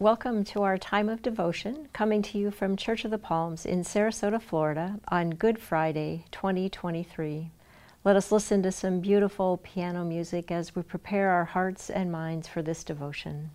Welcome to our time of devotion, coming to you from Church of the Palms in Sarasota, Florida, on Good Friday, 2023. Let us listen to some beautiful piano music as we prepare our hearts and minds for this devotion.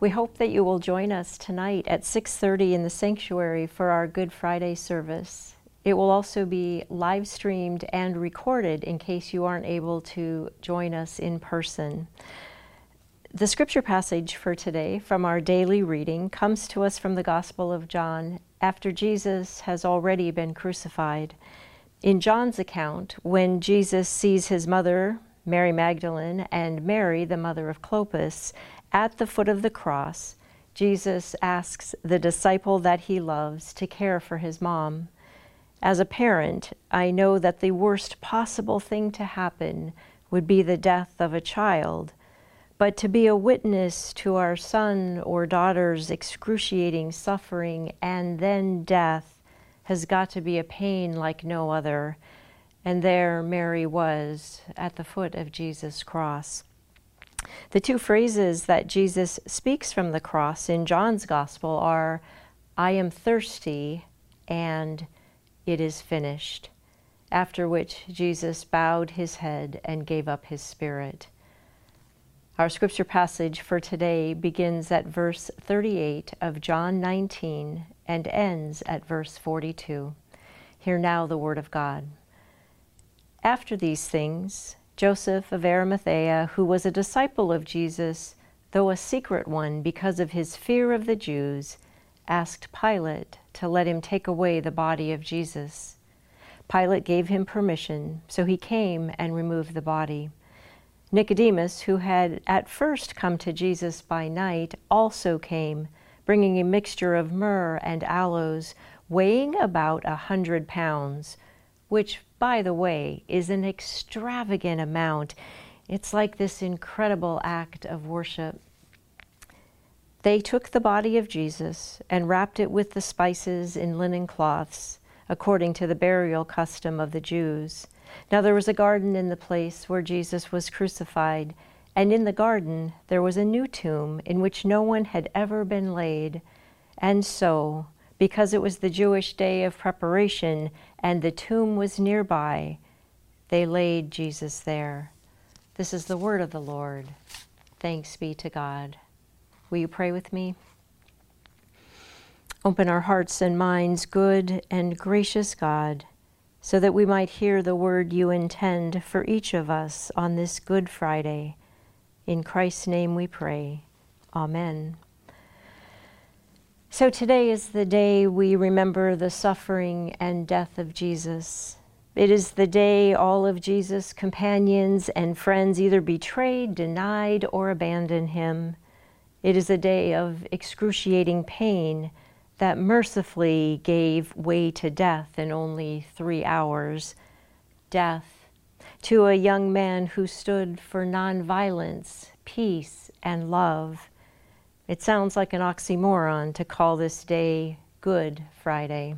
We hope that you will join us tonight at 6:30 in the sanctuary for our Good Friday service. It will also be live streamed and recorded in case you aren't able to join us in person. The scripture passage for today from our daily reading comes to us from the Gospel of John after Jesus has already been crucified. In John's account, when Jesus sees his mother, Mary Magdalene, and Mary, the mother of Clopas, at the foot of the cross, Jesus asks the disciple that he loves to care for his mom. As a parent, I know that the worst possible thing to happen would be the death of a child, but to be a witness to our son or daughter's excruciating suffering and then death has got to be a pain like no other. And there Mary was at the foot of Jesus' cross. The two phrases that Jesus speaks from the cross in John's Gospel are, I am thirsty and it is finished, after which Jesus bowed his head and gave up his spirit. Our scripture passage for today begins at verse 38 of John 19 and ends at verse 42. Hear now the word of God. After these things, Joseph of Arimathea, who was a disciple of Jesus, though a secret one because of his fear of the Jews, asked Pilate to let him take away the body of Jesus. Pilate gave him permission, so he came and removed the body. Nicodemus, who had at first come to Jesus by night, also came, bringing a mixture of myrrh and aloes, weighing about a hundred pounds which, by the way, is an extravagant amount. It's like this incredible act of worship. They took the body of Jesus and wrapped it with the spices in linen cloths, according to the burial custom of the Jews. Now there was a garden in the place where Jesus was crucified, and in the garden there was a new tomb in which no one had ever been laid. And so, because it was the Jewish day of preparation and the tomb was nearby, they laid Jesus there. This is the word of the Lord. Thanks be to God. Will you pray with me? Open our hearts and minds, good and gracious God, so that we might hear the word you intend for each of us on this Good Friday. In Christ's name we pray. Amen. So today is the day we remember the suffering and death of Jesus. It is the day all of Jesus' companions and friends either betrayed, denied, or abandoned him. It is a day of excruciating pain that mercifully gave way to death in only three hours. Death to a young man who stood for nonviolence, peace, and love it sounds like an oxymoron to call this day Good Friday.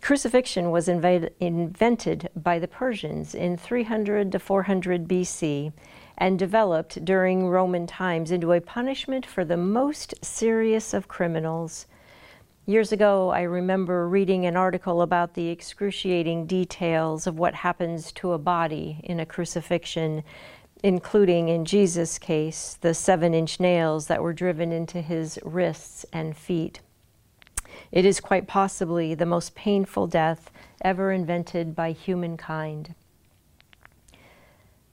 Crucifixion was invented by the Persians in 300 to 400 BC and developed during Roman times into a punishment for the most serious of criminals. Years ago, I remember reading an article about the excruciating details of what happens to a body in a crucifixion including in Jesus' case, the seven inch nails that were driven into his wrists and feet. It is quite possibly the most painful death ever invented by humankind.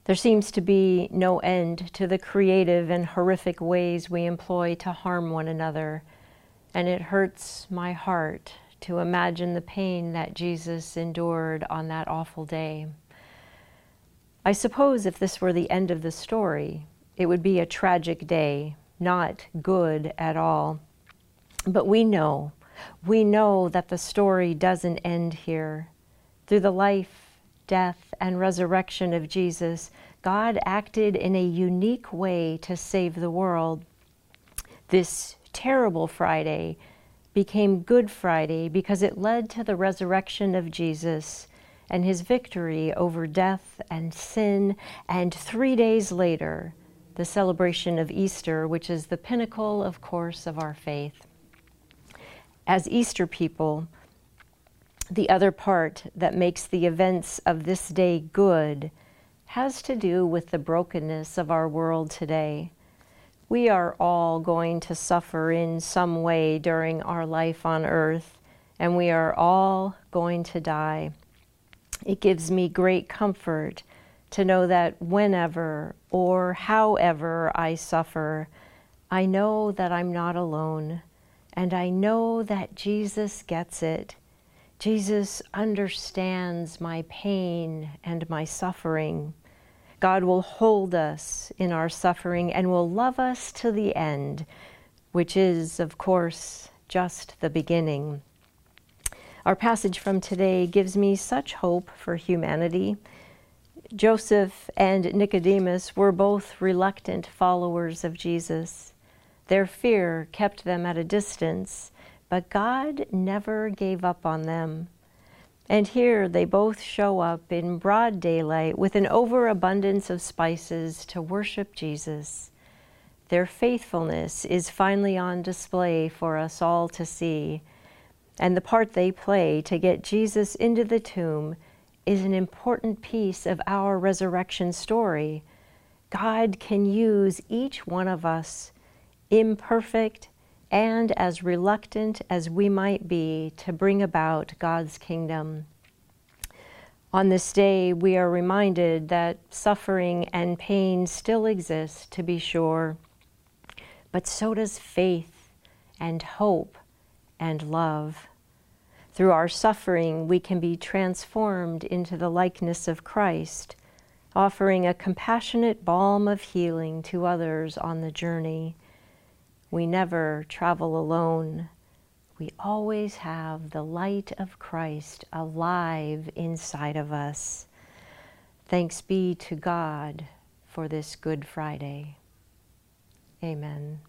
There seems to be no end to the creative and horrific ways we employ to harm one another, and it hurts my heart to imagine the pain that Jesus endured on that awful day. I suppose if this were the end of the story, it would be a tragic day, not good at all. But we know, we know that the story doesn't end here. Through the life, death, and resurrection of Jesus, God acted in a unique way to save the world. This terrible Friday became Good Friday because it led to the resurrection of Jesus and his victory over death and sin, and three days later, the celebration of Easter, which is the pinnacle, of course, of our faith. As Easter people, the other part that makes the events of this day good has to do with the brokenness of our world today. We are all going to suffer in some way during our life on earth, and we are all going to die. It gives me great comfort to know that whenever or however I suffer, I know that I'm not alone, and I know that Jesus gets it. Jesus understands my pain and my suffering. God will hold us in our suffering and will love us to the end, which is, of course, just the beginning. Our passage from today gives me such hope for humanity. Joseph and Nicodemus were both reluctant followers of Jesus. Their fear kept them at a distance, but God never gave up on them. And here they both show up in broad daylight with an overabundance of spices to worship Jesus. Their faithfulness is finally on display for us all to see and the part they play to get Jesus into the tomb is an important piece of our resurrection story. God can use each one of us, imperfect and as reluctant as we might be, to bring about God's kingdom. On this day, we are reminded that suffering and pain still exist, to be sure, but so does faith and hope and love. Through our suffering, we can be transformed into the likeness of Christ, offering a compassionate balm of healing to others on the journey. We never travel alone. we always have the light of Christ alive inside of us. Thanks be to God for this Good Friday. Amen.